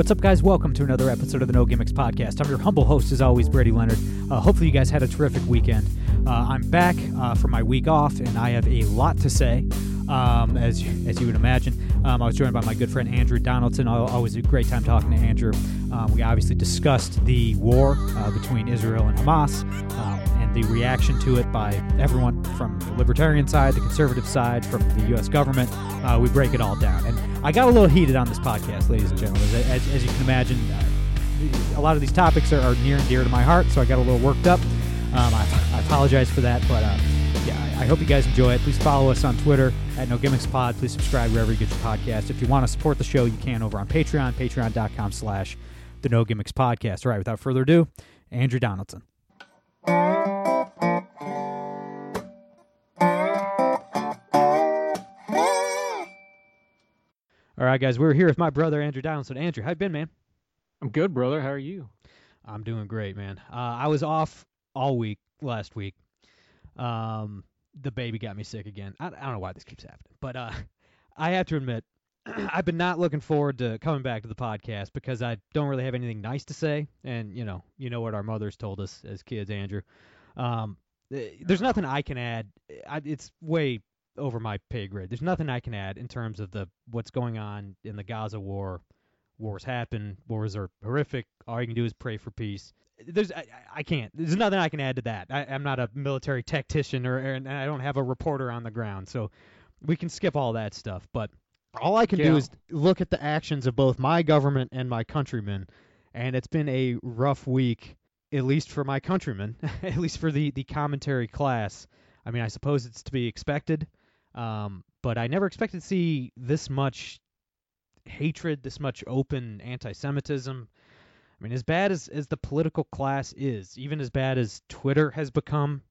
What's up, guys? Welcome to another episode of the No Gimmicks Podcast. I'm your humble host, as always, Brady Leonard. Uh, hopefully, you guys had a terrific weekend. Uh, I'm back uh, from my week off, and I have a lot to say. Um, as as you would imagine, um, I was joined by my good friend Andrew Donaldson. Al- Always a great time talking to Andrew. Um, we obviously discussed the war uh, between Israel and Hamas um, and the reaction to it by everyone from the libertarian side, the conservative side, from the U.S. government. Uh, we break it all down, and I got a little heated on this podcast, ladies and gentlemen. As, as you can imagine, uh, a lot of these topics are, are near and dear to my heart, so I got a little worked up. Um, I, I apologize for that, but uh, yeah, I, I hope you guys enjoy it. Please follow us on Twitter at No Gimmicks Pod. Please subscribe wherever you get your podcast. If you want to support the show, you can over on Patreon, patreon.com slash the No Gimmicks Podcast. All right, without further ado, Andrew Donaldson. All right, guys, we're here with my brother Andrew Donaldson. Andrew, how you been, man? I'm good, brother. How are you? I'm doing great, man. Uh, I was off all week last week. Um, the baby got me sick again. I, I don't know why this keeps happening, but uh, I have to admit, I've been not looking forward to coming back to the podcast because I don't really have anything nice to say, and you know, you know what our mothers told us as kids, Andrew. Um, eh, there's nothing I can add. I, it's way over my pay grade. There's nothing I can add in terms of the what's going on in the Gaza war. Wars happen. Wars are horrific. All you can do is pray for peace. There's I, I- can't. There's nothing I can add to that. I, I'm not a military tactician or and I don't have a reporter on the ground, so we can skip all that stuff. But all I can do is look at the actions of both my government and my countrymen, and it's been a rough week, at least for my countrymen, at least for the the commentary class. I mean, I suppose it's to be expected, um, but I never expected to see this much hatred, this much open anti-Semitism. I mean, as bad as, as the political class is, even as bad as Twitter has become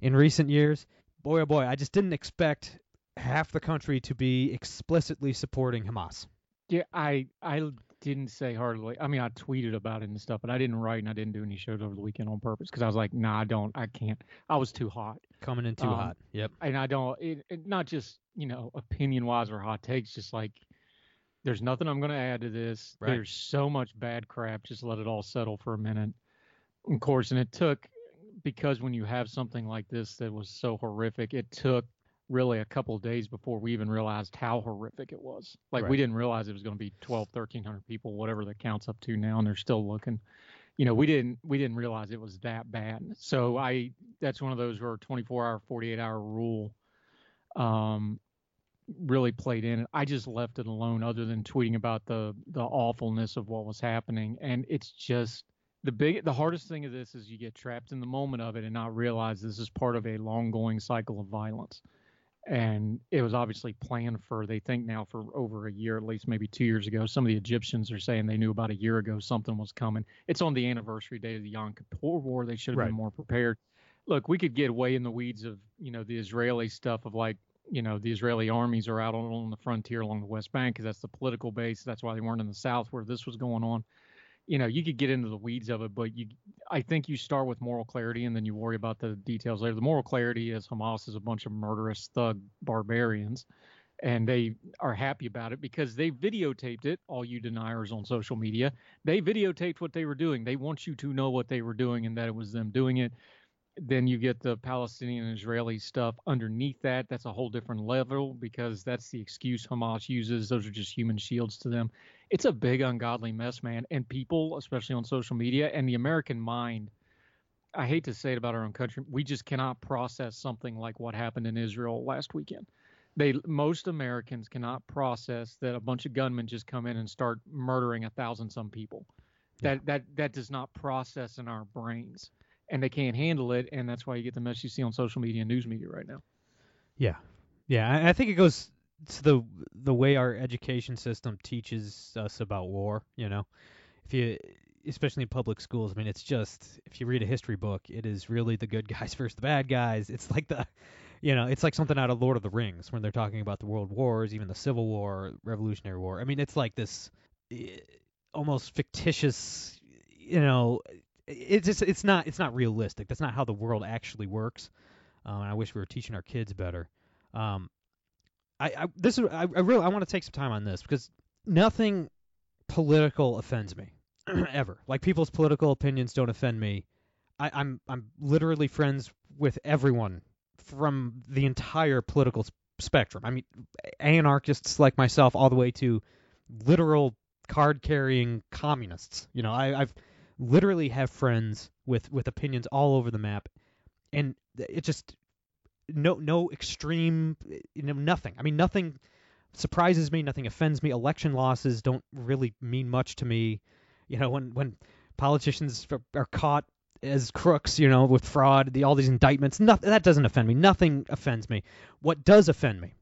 in recent years, boy oh boy, I just didn't expect half the country to be explicitly supporting Hamas. Yeah, I I didn't say hardly. I mean, I tweeted about it and stuff, but I didn't write and I didn't do any shows over the weekend on purpose because I was like, nah, I don't, I can't. I was too hot, Coming in too Um, hot. Yep. and I don't. It, it, not just you know opinion wise or hot takes, just like there's nothing I'm gonna add to this. Right. There's so much bad crap. Just let it all settle for a minute. Of course, and it took because when you have something like this that was so horrific, it took really a couple of days before we even realized how horrific it was. Like Right. we didn't realize it was going to be 12, 1300 people, whatever the count's up to now, and they're still looking. You know, we didn't we didn't realize it was that bad. So I that's one of those where 24 hour, 48 hour rule um really played in. I just left it alone other than tweeting about the the awfulness of what was happening and it's just the big the hardest thing of this is you get trapped in the moment of it and not realize this is part of a long going cycle of violence and it was obviously planned for they think now for over a year at least maybe two years ago. Some of the egyptians are saying they knew about a year ago something was coming. It's on the anniversary day of the yom kippur war. They should have Right. been more prepared. Look we could get way in the weeds of you know the israeli stuff of like you know the israeli armies are out on, on the frontier along the west bank because that's the political base. That's why they weren't in the south where this was going on you know you could get into the weeds of it but you i think you start with moral clarity and then you worry about the details later the moral clarity is hamas is a bunch of murderous thug barbarians and they are happy about it because they videotaped it all you deniers on social media they videotaped what they were doing they want you to know what they were doing and that it was them doing it then you get the Palestinian and Israeli stuff underneath that. That's a whole different level because that's the excuse Hamas uses. Those are just human shields to them. It's a big ungodly mess, man. And people, especially on social media and the American mind, I hate to say it about our own country, we just cannot process something like what happened in Israel last weekend. They most Americans cannot process that a bunch of gunmen just come in and start murdering a thousand some people. That that that does not process in our brains and they can't handle it, and that's why you get the mess you see on social media and news media right now. Yeah, yeah. I, I think it goes to the the way our education system teaches us about war. You know, if you especially in public schools. I mean, it's just if you read a history book, it is really the good guys versus the bad guys. It's like the, you know, it's like something out of Lord of the Rings when they're talking about the world wars, even the Civil War, Revolutionary War. I mean, it's like this eh, almost fictitious, you know, it's just it's not it's not realistic. That's not how the world actually works. Um, and I wish we were teaching our kids better. Um, I, I this is I, I really I want to take some time on this because nothing political offends me ever. Like people's political opinions don't offend me. I, I'm I'm literally friends with everyone from the entire political spectrum. I mean, anarchists like myself, all the way to literal card-carrying communists. You know, I, I've literally have friends with with opinions all over the map, and it just no no extreme, eh, you know, nothing. I mean, nothing surprises me. Nothing offends me. Election losses don't really mean much to me. You know, when when politicians are, are caught as crooks, you know, with fraud, the, all these indictments, nothing that doesn't offend me. Nothing offends me. What does offend me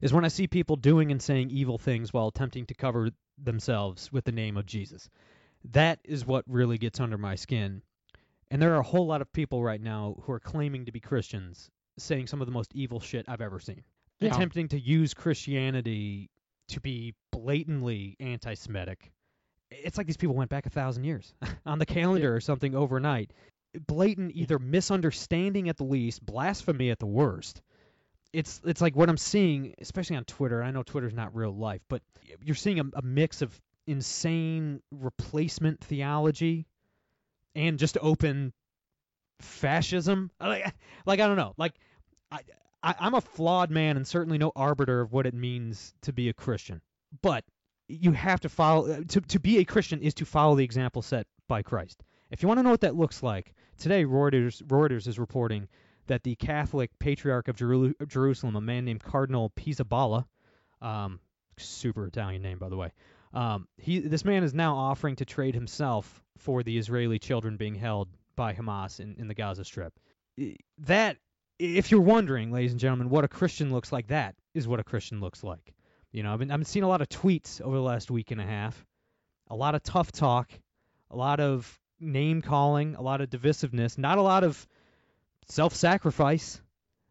is when I see people doing and saying evil things while attempting to cover themselves with the name of Jesus. That is what really gets under my skin. And there are a whole lot of people right now who are claiming to be Christians saying some of the most evil shit I've ever seen. Yeah. Attempting to use Christianity to be blatantly anti Semitic. It's like these people went back a thousand years on the calendar or something overnight. Blatant either misunderstanding at the least, blasphemy at the worst. It's it's like what I'm seeing, especially on Twitter. I know Twitter's not real life, but you're seeing a, a mix of insane replacement theology and just open fascism. Like, like I don't know. Like I, I I'm a flawed man and certainly no arbiter of what it means to be a Christian. But you have to follow uh, to to be a Christian is to follow the example set by Christ. If you want to know what that looks like, today Reuters Reuters is reporting that the Catholic Patriarch of Jeru- Jerusalem, a man named Cardinal Pizzaballa, um, super Italian name by the way, um, he this man is now offering to trade himself for the Israeli children being held by Hamas in, in the Gaza Strip. That, if you're wondering, ladies and gentlemen, what a Christian looks like, that is what a Christian looks like. You know, I've been I've been seeing a lot of tweets over the last week and a half, a lot of tough talk, a lot of name calling, a lot of divisiveness, not a lot of self-sacrifice,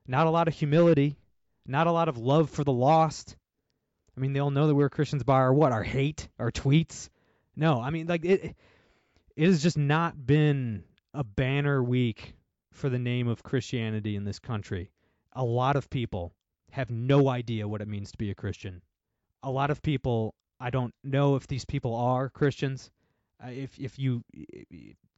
not a lot of humility, not a lot of love for the lost. I mean, they all know that we're Christians by our what? Our hate, our tweets. No, I mean, like it. It has just not been a banner week for the name of Christianity in this country. A lot of people have no idea what it means to be a Christian. A lot of people, I don't know if these people are Christians. Uh, if if you,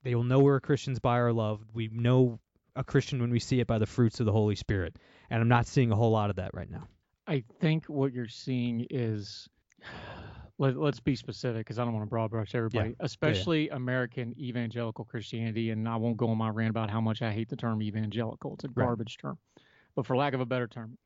they will know we're Christians by our love. We know a Christian when we see it by the fruits of the Holy Spirit, and I'm not seeing a whole lot of that right now. I think what you're seeing is let, let's be specific because I don't want to broad brush everybody, especially American evangelical Christianity. And I won't go on my rant about how much I hate the term evangelical. It's a Right. garbage term. But for lack of a better term,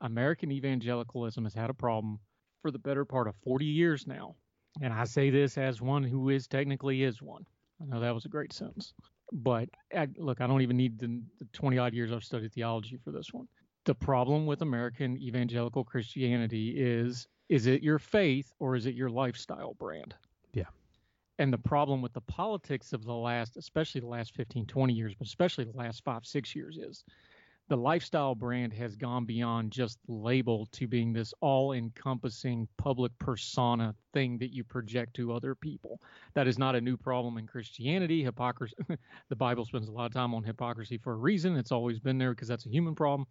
American evangelicalism has had a problem for the better part of 40 years now. And I say this as one who is technically is one. I know that was a great sentence. But I, look, I don't even need the, the 20 odd years I've studied theology for this one. The problem with American evangelical Christianity is is it your faith or is it your lifestyle brand? Yeah. And the problem with the politics of the last, especially the last 15, 20 years, but especially the last five, six years, is the lifestyle brand has gone beyond just label to being this all encompassing public persona thing that you project to other people. That is not a new problem in Christianity. Hypocrisy, the Bible spends a lot of time on hypocrisy for a reason. It's always been there because that's a human problem.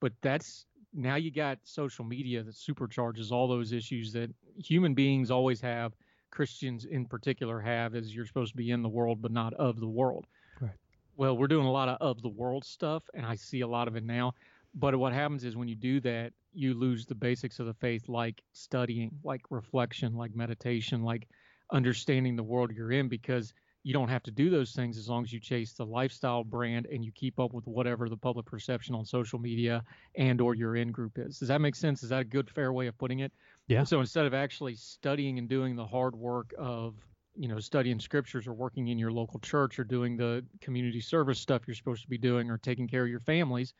But that's now you got social media that supercharges all those issues that human beings always have, Christians in particular have, as you're supposed to be in the world but not of the world. Right. Well, we're doing a lot of of the world stuff, and I see a lot of it now. But what happens is when you do that, you lose the basics of the faith, like studying, like reflection, like meditation, like understanding the world you're in, because you don't have to do those things as long as you chase the lifestyle brand and you keep up with whatever the public perception on social media and or your in group is. Does that make sense? Is that a good fair way of putting it? Yeah. So instead of actually studying and doing the hard work of you know studying scriptures or working in your local church or doing the community service stuff you're supposed to be doing or taking care of your families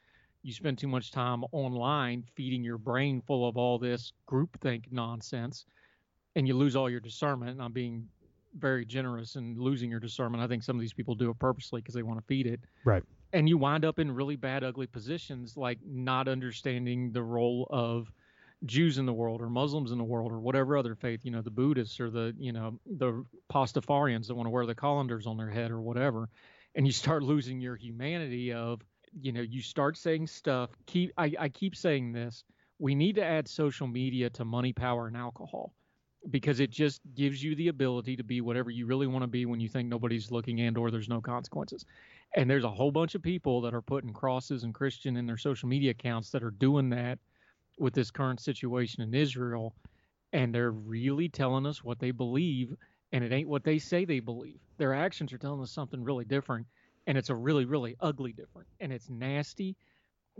you spend too much time online feeding your brain full of all this groupthink nonsense and you lose all your discernment and i'm being very generous and losing your discernment. I think some of these people do it purposely because they want to feed it. Right. And you wind up in really bad, ugly positions, like not understanding the role of Jews in the world or Muslims in the world or whatever other faith, you know, the Buddhists or the, you know, the Pastafarians that want to wear the colanders on their head or whatever. And you start losing your humanity of, you know, you start saying stuff. Keep I, I keep saying this. We need to add social media to money, power, and alcohol because it just gives you the ability to be whatever you really want to be when you think nobody's looking and or there's no consequences. And there's a whole bunch of people that are putting crosses and Christian in their social media accounts that are doing that with this current situation in Israel, and they're really telling us what they believe, and it ain't what they say they believe. Their actions are telling us something really different, and it's a really, really ugly different, and it's nasty.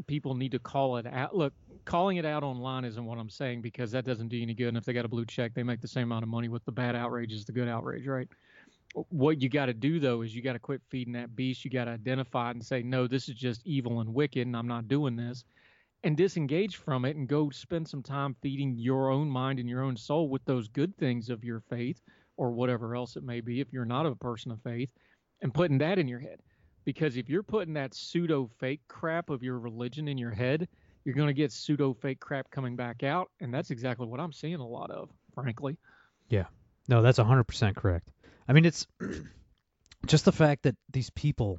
People need to call it out. Look, calling it out online isn't what I'm saying because that doesn't do you any good. And if they got a blue check, they make the same amount of money with the bad outrage as the good outrage, right? What you got to do though is you got to quit feeding that beast. You got to identify it and say, no, this is just evil and wicked, and I'm not doing this and disengage from it and go spend some time feeding your own mind and your own soul with those good things of your faith or whatever else it may be if you're not a person of faith and putting that in your head because if you're putting that pseudo fake crap of your religion in your head you're going to get pseudo fake crap coming back out and that's exactly what i'm seeing a lot of frankly yeah no that's 100% correct i mean it's just the fact that these people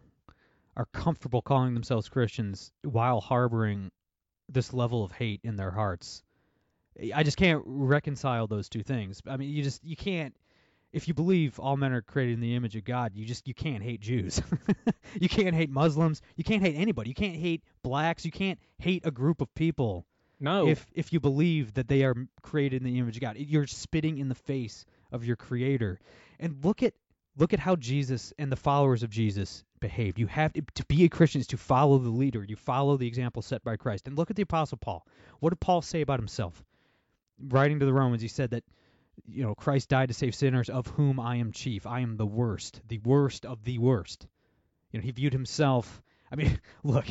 are comfortable calling themselves christians while harboring this level of hate in their hearts. I just can't reconcile those two things. I mean, you just you can't if you believe all men are created in the image of God, you just you can't hate Jews. you can't hate Muslims. You can't hate anybody. You can't hate blacks. You can't hate a group of people. No. If if you believe that they are created in the image of God, you're spitting in the face of your creator. And look at look at how Jesus and the followers of Jesus behaved. You have to, to be a Christian is to follow the leader. You follow the example set by Christ. And look at the apostle Paul. What did Paul say about himself? Writing to the Romans, he said that you know Christ died to save sinners, of whom I am chief. I am the worst, the worst of the worst. You know, he viewed himself. I mean, look,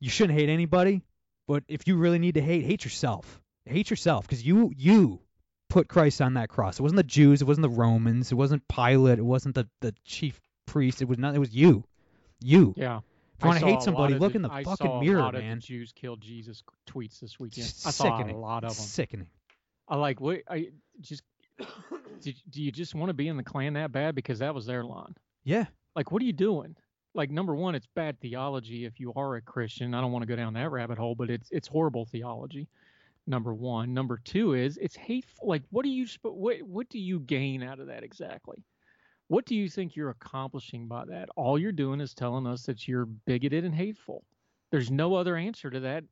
you shouldn't hate anybody, but if you really need to hate, hate yourself. Hate yourself because you you put Christ on that cross. It wasn't the Jews, it wasn't the Romans, it wasn't Pilate, it wasn't the the chief priest. It was not. It was you. You. Yeah. If you want to hate somebody, look the, in the I fucking saw mirror, a lot man. Of the Jews killed Jesus tweets this weekend. I saw a lot of them. Sickening. I like what I just. Did, do you just want to be in the Klan that bad because that was their line? Yeah. Like, what are you doing? Like, number one, it's bad theology if you are a Christian. I don't want to go down that rabbit hole, but it's it's horrible theology. Number one. Number two is it's hateful. Like, what do you what what do you gain out of that exactly? What do you think you're accomplishing by that? All you're doing is telling us that you're bigoted and hateful. There's no other answer to that,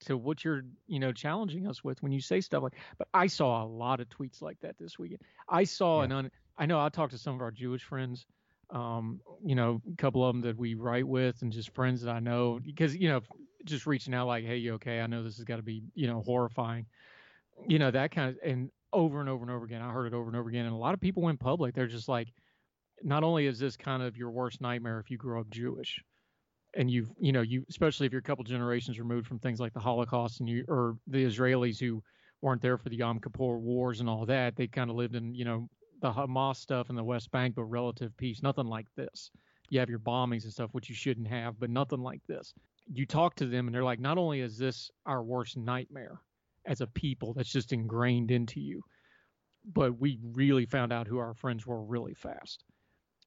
to what you're, you know, challenging us with when you say stuff like. But I saw a lot of tweets like that this weekend. I saw Yeah. an un. I know I talked to some of our Jewish friends, um, you know, a couple of them that we write with, and just friends that I know, because you know, just reaching out like, hey, you okay? I know this has got to be, you know, horrifying, you know, that kind of, and over and over and over again, I heard it over and over again, and a lot of people went public. They're just like, not only is this kind of your worst nightmare if you grow up Jewish, and you've, you know, you especially if you're a couple generations removed from things like the Holocaust and you or the Israelis who weren't there for the Yom Kippur wars and all that, they kind of lived in, you know, the Hamas stuff in the West Bank, but relative peace. Nothing like this. You have your bombings and stuff, which you shouldn't have, but nothing like this. You talk to them and they're like, not only is this our worst nightmare as a people that's just ingrained into you, but we really found out who our friends were really fast.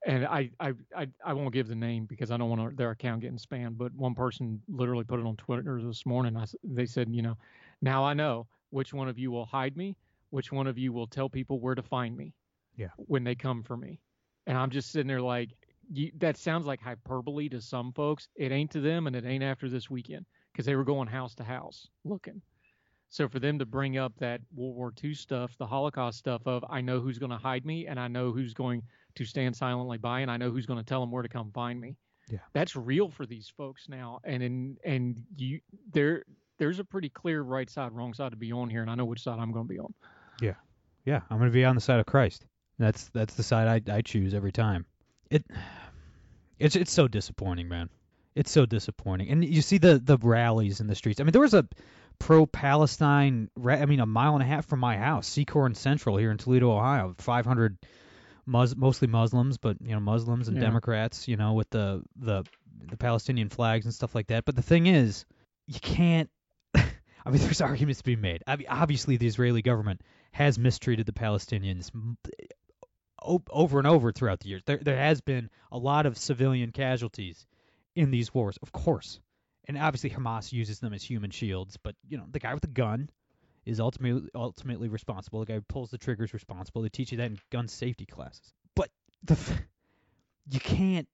And I, I, I, I won't give the name because I don't want their account getting spammed. But one person literally put it on Twitter this morning. I, they said, you know, now I know which one of you will hide me, which one of you will tell people where to find me Yeah. when they come for me. And I'm just sitting there like, you, that sounds like hyperbole to some folks. It ain't to them, and it ain't after this weekend because they were going house to house looking. So for them to bring up that World War II stuff, the Holocaust stuff of I know who's going to hide me and I know who's going to stand silently by and I know who's going to tell them where to come find me. Yeah. That's real for these folks now. And in and you there there's a pretty clear right side, wrong side to be on here and I know which side I'm going to be on. Yeah, Yeah, I'm going to be on the side of Christ. That's that's the side I I choose every time. It it's it's so disappointing, man. It's so disappointing. And you see the the rallies in the streets. I mean, there was a pro-Palestine. I mean, a mile and a half from my house, Secor and Central here in Toledo, Ohio. 500 Mus- mostly Muslims, but you know Muslims and Yeah. Democrats, you know, with the the the Palestinian flags and stuff like that. But the thing is, you can't. I mean, there's arguments to be made. I mean, obviously, the Israeli government has mistreated the Palestinians over and over throughout the years. There there has been a lot of civilian casualties in these wars, of course, and obviously Hamas uses them as human shields. But you know, the guy with the gun is ultimately ultimately responsible. The guy who pulls the trigger is responsible. They teach you that in gun safety classes. But the you can't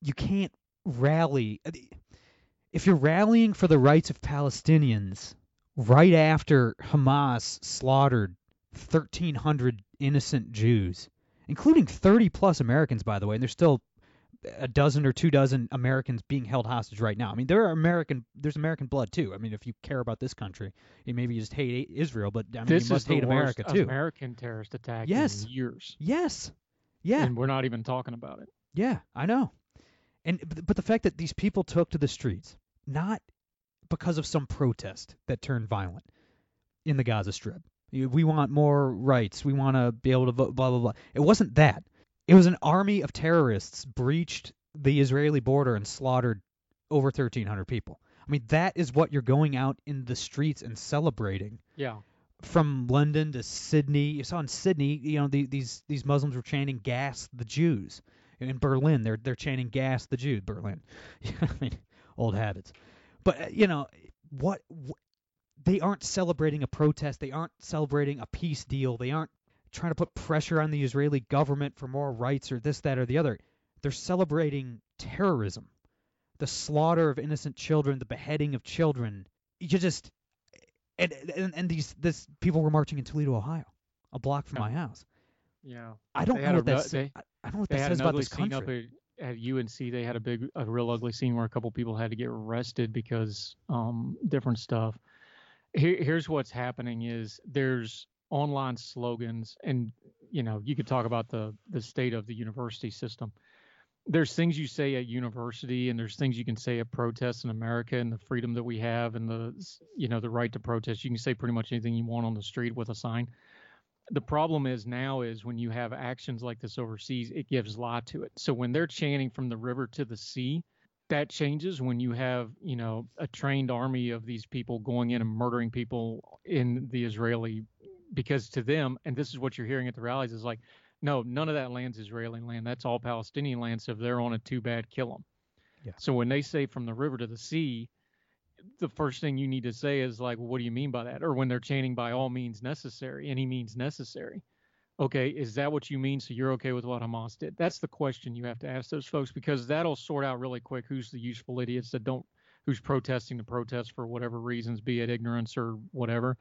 you can't rally uh, if you're rallying for the rights of Palestinians right after Hamas slaughtered 1300 innocent Jews, including 30 plus Americans by the way, and there's still a dozen or two dozen Americans being held hostage right now. I mean, there are American, there's American blood too. I mean, if you care about this country, you maybe you just hate Israel, but I mean, this you must is the hate worst America too. American terrorist attack Yes. in years. Yes, yeah, And we're not even talking about it. yeah, I know. And but but the fact that these people took to the streets not because of some protest that turned violent in the Gaza Strip. We want more rights. We want to be able to vote. Blah blah blah. It wasn't that. It was an army of terrorists breached the Israeli border and slaughtered over 1,300 people. I mean, that is what you're going out in the streets and celebrating Yeah. from London to Sydney. You saw in Sydney, you know, the, these these Muslims were chanting "Gas the Jews." In Berlin, they're they're chanting "Gas the Jews." Berlin, I mean, old habits. But uh, you know what? wh- They aren't celebrating a protest. They aren't celebrating a peace deal. They aren't trying to put pressure on the Israeli government for more rights or this, that, or the other. They're celebrating terrorism, the slaughter of innocent children, the beheading of children. You just and and, and these this people were marching in Toledo, Ohio, a block from Yeah. my house. Yeah. I don't They know what that ru- sa- they- I I don't know what that says about this country. up at, at UNC. They had a big, a real ugly scene where a couple people had to get arrested because um different stuff. Here, here's what's happening: is there's online slogans, and you know you could talk about the the state of the university system. There's things you say at university, and there's things you can say at protests in America, and the freedom that we have, and the you know the right to protest. You can say pretty much anything you want on the street with a sign the problem is now is when you have actions like this overseas, it gives law to it. So when they're chanting from the river to the sea, that changes when you have, you know, a trained army of these people going in and murdering people in the Israeli because to them, and this is what you're hearing at the rallies, is like, no, none of that land's Israeli land. That's all Palestinian land. So if they're on it, too bad, kill them. Yeah. So when they say from the river to the sea, the first thing you need to say is like, well, what do you mean by that? Or when they're chanting by all means necessary, any means necessary. Okay, is that what you mean? So you're okay with what Hamas did? That's the question you have to ask those folks because that'll sort out really quick who's the useful idiots that don't, who's protesting the protest for whatever reasons, be it ignorance or whatever,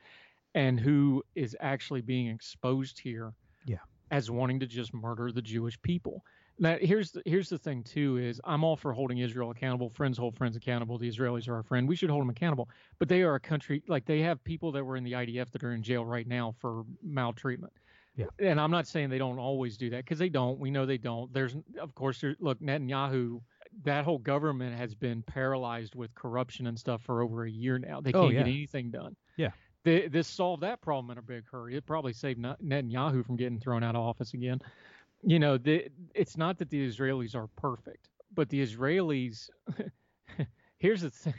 and who is actually being exposed here Yeah. as wanting to just murder the Jewish people. Now, here's the, here's the thing too is I'm all for holding Israel accountable. Friends hold friends accountable. The Israelis are our friend. We should hold them accountable. But they are a country like they have people that were in the IDF that are in jail right now for maltreatment. Yeah. And I'm not saying they don't always do that because they don't. We know they don't. There's of course there, look Netanyahu. That whole government has been paralyzed with corruption and stuff for over a year now. They Oh, can't yeah. get anything done. Yeah. This solved that problem in a big hurry. It probably saved Netanyahu from getting thrown out of office again you know, the, it's not that the Israelis are perfect, but the Israelis. here's the thing.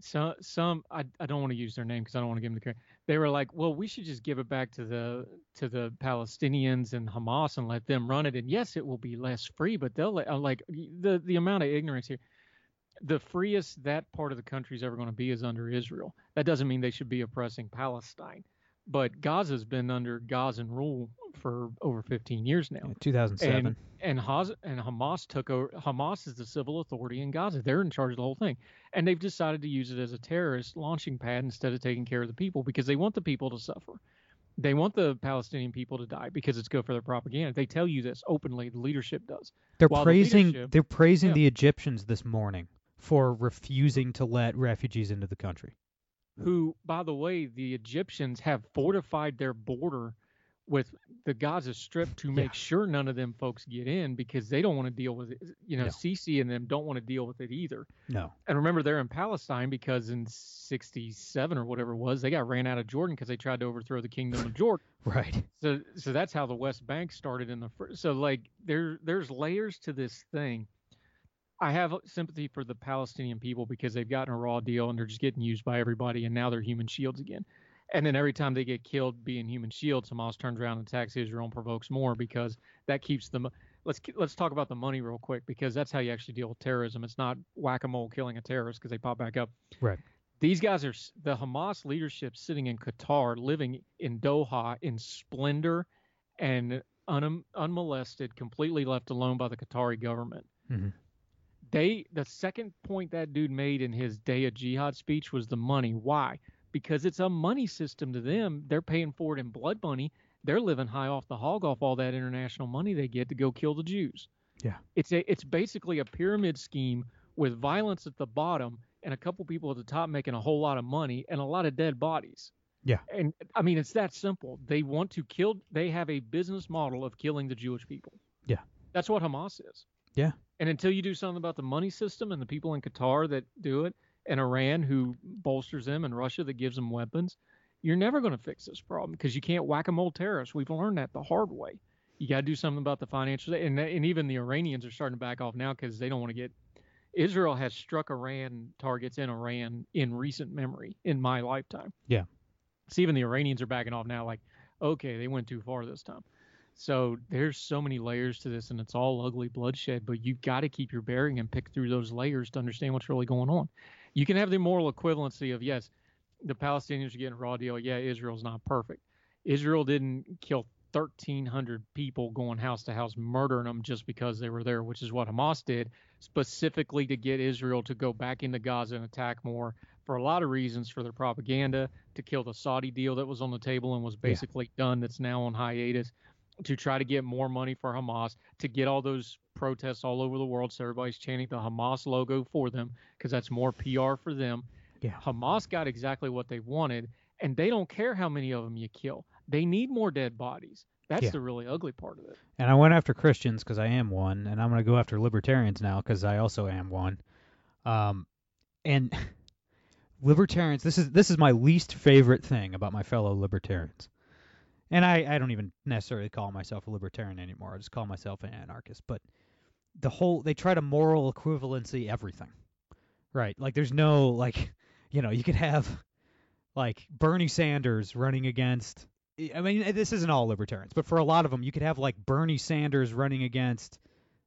Some, some I, I don't want to use their name because I don't want to give them the credit. They were like, well, we should just give it back to the to the Palestinians and Hamas and let them run it. And yes, it will be less free, but they'll let, like the the amount of ignorance here. The freest that part of the country is ever going to be is under Israel. That doesn't mean they should be oppressing Palestine, but Gaza's been under Gazan rule for over 15 years now Yeah, 2007. and and, Haz, and Hamas took over. Hamas is the civil authority in Gaza. They're in charge of the whole thing, and they've decided to use it as a terrorist launching pad instead of taking care of the people because they want the people to suffer. They want the Palestinian people to die because it's good for their propaganda. They tell you this openly. The leadership does. they're while praising leadership- they're praising Yeah. the Egyptians this morning for refusing to let refugees into the country. Who, by the way, the Egyptians have fortified their border with the Gaza Strip to make Yeah. sure none of them folks get in because they don't want to deal with it. You know, No. Sisi and them don't want to deal with it either. No. And remember, they're in Palestine because in '67 or whatever it was, they got ran out of Jordan because they tried to overthrow the kingdom of Jordan. Right. So, so that's how the West Bank started in the first. So, like, there, there's layers to this thing. I have sympathy for the Palestinian people because they've gotten a raw deal and they're just getting used by everybody, and now they're human shields again. And then every time they get killed being human shields, Hamas turns around and attacks Israel and provokes more because that keeps them. Let's let's talk about the money real quick because that's how you actually deal with terrorism. It's not whack-a-mole killing a terrorist because they pop back up. Right. These guys are the Hamas leadership sitting in Qatar, living in Doha in splendor and un- unmolested, completely left alone by the Qatari government. Mhm. They the second point that dude made in his day of jihad speech was the money. Why? Because it's a money system to them. They're paying for it in blood money. They're living high off the hog off all that international money they get to go kill the Jews. Yeah. It's a it's basically a pyramid scheme with violence at the bottom and a couple people at the top making a whole lot of money and a lot of dead bodies. Yeah. And I mean it's that simple. They want to kill they have a business model of killing the Jewish people. Yeah. That's what Hamas is. Yeah. And until you do something about the money system and the people in Qatar that do it and Iran who bolsters them and Russia that gives them weapons, you're never going to fix this problem because you can't whack a mole terrorists. We've learned that the hard way. You got to do something about the financial and and even the Iranians are starting to back off now because they don't want to get. Israel has struck Iran targets in Iran in recent memory in my lifetime. Yeah. So even the Iranians are backing off now, like, okay, they went too far this time. So there's so many layers to this, and it's all ugly bloodshed. But you've got to keep your bearing and pick through those layers to understand what's really going on. You can have the moral equivalency of yes, the Palestinians are getting a raw deal. Yeah, Israel's not perfect. Israel didn't kill 1,300 people going house to house, murdering them just because they were there, which is what Hamas did, specifically to get Israel to go back into Gaza and attack more for a lot of reasons for their propaganda, to kill the Saudi deal that was on the table and was basically done, that's now on hiatus, to try to get more money for Hamas, to get all those protests all over the world so everybody's chanting the Hamas logo for them because that's more PR for them. Yeah. Hamas got exactly what they wanted, and they don't care how many of them you kill. They need more dead bodies. That's Yeah. the really ugly part of it. And I went after Christians because I am one, and I'm going to go after libertarians now because I also am one. Um, and libertarians, this is this is my least favorite thing about my fellow libertarians. And I, I don't even necessarily call myself a libertarian anymore. I just call myself an anarchist. But the whole they try to moral equivalency everything, right? Like there's no like, you know, you could have like Bernie Sanders running against I mean, this isn't all libertarians, but for a lot of them, you could have like Bernie Sanders running against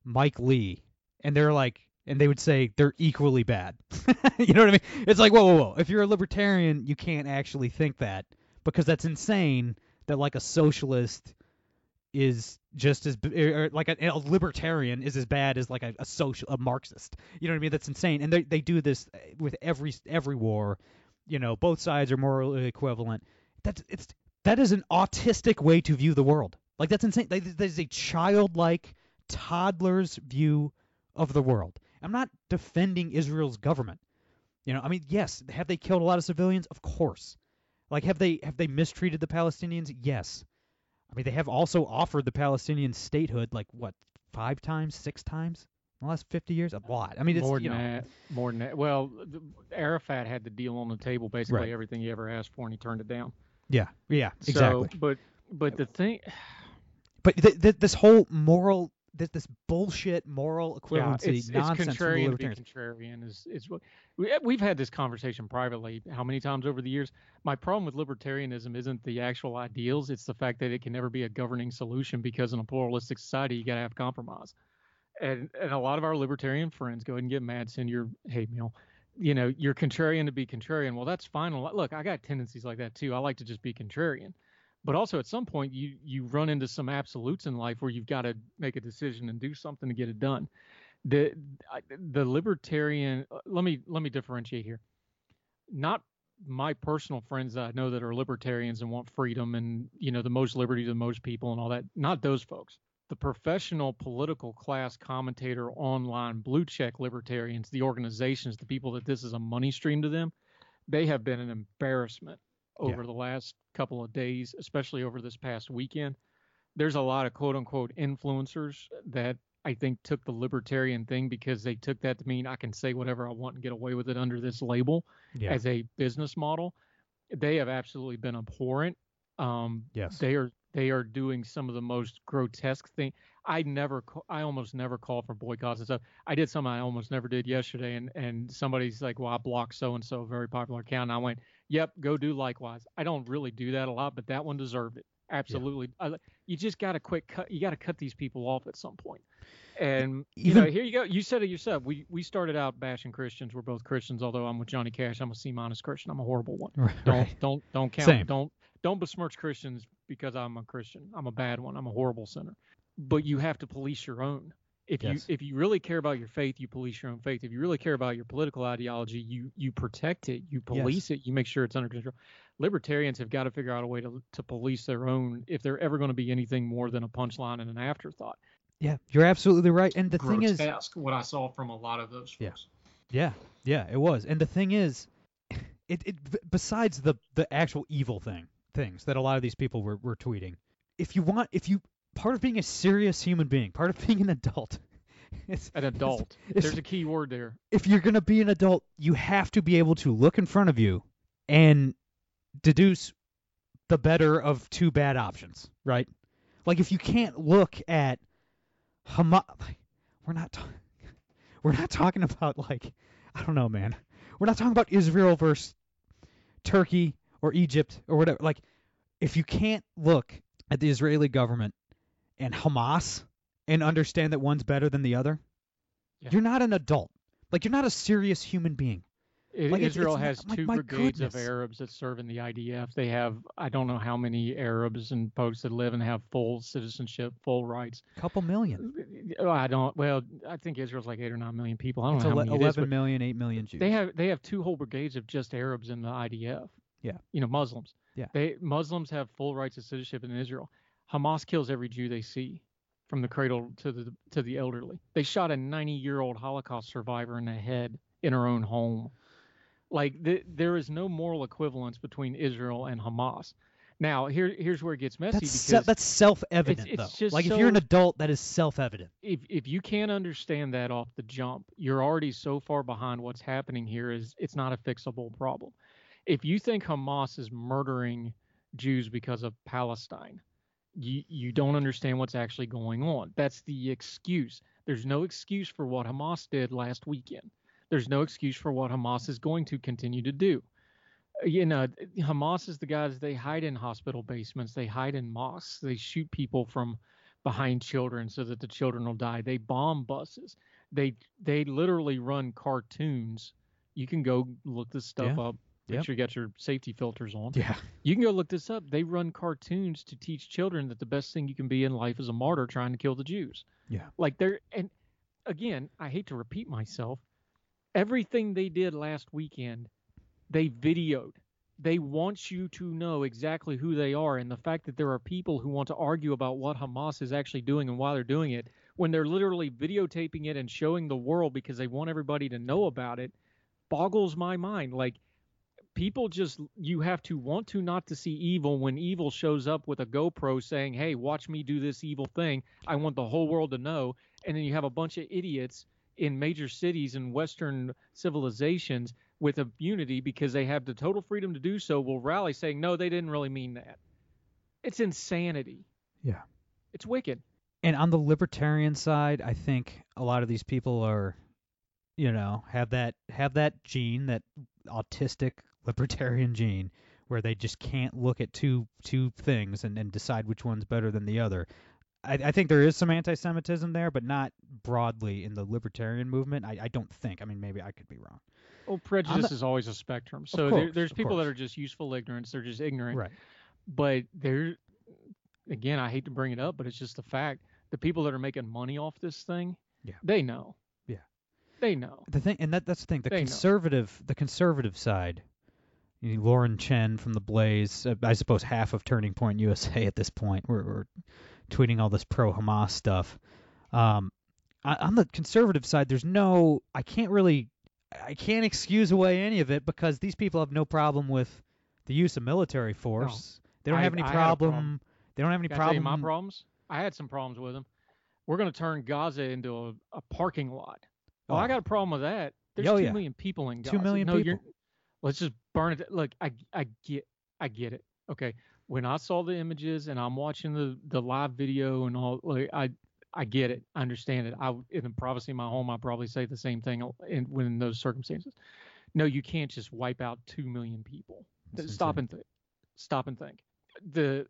Mike Lee, and they're like, and they would say they're equally bad. you know what I mean? It's like, whoa, whoa, whoa. If you're a libertarian, you can't actually think that because that's insane. That like a socialist is just as or er, or, er, like a, a libertarian is as bad as like a, a social a Marxist. You know what I mean? That's insane. And they they do this eh, with every every war. You know, both sides are morally equivalent. That's it's that is an autistic way to view the world. Like that's insane. That that is a childlike toddler's view of the world. I'm not defending Israel's government. You know, I mean, yes, have they killed a lot of civilians? Of course. Like have they have they mistreated the Palestinians? Yes. I mean, they have also offered the Palestinian statehood like what, 5 times, 6 times in the last 50 years? A lot. I mean, it's more you than know, that. More than that. Well, the, Arafat had the deal on the table, basically Right. everything he ever asked for, and he turned it down. Yeah. Yeah, exactly. So, but but the thing, But th- th- this whole moral, this, this bullshit moral yeah, equivalency it's, it's nonsense the contrarian to be contrarian is is we, eh, we've had this conversation privately how many times over the years. My problem with libertarianism isn't the actual ideals; it's the fact that it can never be a governing solution because in a pluralistic society you got to have compromise. And and a lot of our libertarian friends go ahead and get mad, send your hate mail. You know, you're contrarian to be contrarian. Well, that's fine. Look, I got tendencies like that too. I like to just be contrarian. But also at some point you you run into some absolutes in life where you've got to make a decision and do something to get it done. The the libertarian uh, let me let me differentiate here. Not my personal friends that I know that are libertarians and want freedom and you know the most liberty to the most people and all that. Not those folks. The professional political class commentator online blue check libertarians, the organizations, the people that this is a money stream to them, they have been an embarrassment over the last couple of days, especially over this past weekend. There's a lot of quote unquote influencers that I think took the libertarian thing because they took that to mean I can say whatever I want and get away with it under this label Yeah. as a business model. They have absolutely been abhorrent. Um, Yes. they are they are doing some of the most grotesque thing. I never, I almost never call for boycotts and stuff. I did something I almost never did yesterday, and and somebody's like, "Well, I blocked so and so, very popular account." And I went, "Yep, go do likewise." I don't really do that a lot, but that one deserved it. Absolutely. I, you just got to quit cut. You got to cut these people off at some point. And you Even- know, here you go. You said it yourself. We we started out bashing Christians. We're both Christians, although I'm with Johnny Cash. I'm a C minus Christian. I'm a horrible one. Right. Don't don't don't count. Same. Don't don't besmirch Christians because I'm a Christian. I'm a bad one. I'm a horrible sinner. But you have to police your own. If Yes. you if you really care about your faith, you police your own faith. If you really care about your political ideology, you you protect it. You police it. You make sure it's under control. Libertarians have got to figure out a way to to police their own if they're ever going to be anything more than a punchline and an afterthought. Yeah, you're absolutely right. And the thing is, what I saw from a lot of those Yeah. folks. Yeah, yeah, it was. And the thing is, it, it besides the the actual evil thing things that a lot of these people were, were tweeting, if you want, if you part of being a serious human being, part of being an adult, It's, An adult. it's- There's a key word there. if you're gonna be an adult, you have to be able to look in front of you and deduce the better of two bad options, right? Like if you can't look at Hamas, we're not ta- we're not talking about like I don't know, man. We're not talking about Israel versus Turkey or Egypt or whatever. Like if you can't look at the Israeli government and Hamas and understand that one's better than the other, Yeah. you're not an adult. Like you're not a serious human being. Like, Israel it's not- has like, two brigades of. Arabs that serve in the IDF. They have I don't know how many Arabs and folks that live and have full citizenship, full rights. A couple million. Oh, I don't. Well, I think Israel's like eight or nine million people. I don't It's know how ele- many it is, 11 million, 8 million Jews. they have they have two whole brigades of just Arabs in the IDF. Yeah. You know, Muslims. Yeah. They Muslims have full rights of citizenship in Israel. Hamas kills every Jew they see, from the cradle to the to the elderly. They shot a 90 year old Holocaust survivor in the head in her own home. Like th- there is no moral equivalence between Israel and Hamas. Now here here's where it gets messy that's because se- that's self-evident it's though. just like if you're an adult, that is self-evident. if if you can't understand that off the jump, you're already so far behind what's happening here is it's not a fixable problem. If you think Hamas is murdering Jews because of Palestine, you you don't understand what's actually going on. That's the excuse. There's no excuse for what Hamas did last weekend. There's no excuse for what Hamas is going to continue to do. You know, Hamas is the guys they hide in hospital basements, they hide in mosques, they shoot people from behind children so that the children will die. They bomb buses. They they literally run cartoons. You can go look this stuff Yeah. up. Make Yep. sure you got your safety filters on. Yeah. You can go look this up. They run cartoons to teach children that the best thing you can be in life is a martyr trying to kill the Jews. Yeah. Like they're and again, I hate to repeat myself. Everything they did last weekend, they videoed. They want you to know exactly who they are and the fact that there are people who want to argue about what Hamas is actually doing and why they're doing it when they're literally videotaping it and showing the world because they want everybody to know about it boggles my mind. Like people just you have to want to not to see evil when evil shows up with a GoPro saying, "Hey, watch me do this evil thing. I want the whole world to know." And then you have a bunch of idiots in major cities and western civilizations with immunity because they have the total freedom to do so will rally saying, "No, they didn't really mean that." It's insanity. Yeah. It's wicked. And on the libertarian side, I think a lot of these people are, you know, have that have that gene, that autistic libertarian gene, where they just can't look at two two things and, and decide which one's better than the other. I, I think there is some anti-Semitism there, but not broadly in the libertarian movement. I, I don't think. I mean, maybe I could be wrong. Well, prejudice is always a spectrum. So there, there's people that are just useful ignorance. They're just ignorant. Right. but there again i hate to bring it up but it's just a fact the people that are making money off this thing Yeah. they know Yeah. they know The thing, and that that's the thing. The They know. conservative, the conservative side. Lauren Chen from the Blaze, uh, I suppose half of Turning Point USA at this point. We're, we're tweeting all this pro Hamas stuff. Um, on on the conservative side, there's no. I can't really. I can't excuse away any of it because these people have no problem with the use of military force. They don't I- have any I problem. problem. They don't have any Can I problem. my problems? I had some problems with them. We're going to turn Gaza into a, a parking lot. Oh, I Oh. got a problem with that. There's Oh, two yeah. million people in Gaza. Two million no, people. Let's just burn it. Look, I I get I get it. Okay, when I saw the images and I'm watching the the live video and all, like I I get it. I understand it. I in the privacy of my home, I probably say the same thing in when in those circumstances. No, you can't just wipe out two million people. That's Stop insane. and think. Stop and think. The,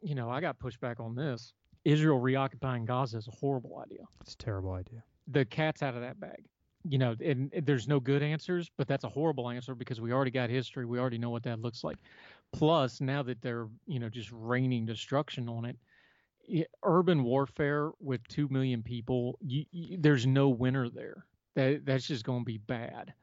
you know, I got pushback on this. Israel reoccupying Gaza is a horrible idea It's a terrible idea. the cat's out of that bag. You know, and, there's no good answers, but that's a horrible answer because we already got history. We already know what that looks like. Plus, now that they're, you know, just raining destruction on it, y- urban warfare with 2 million people, you, you, there's no winner there. That That's just going to be bad.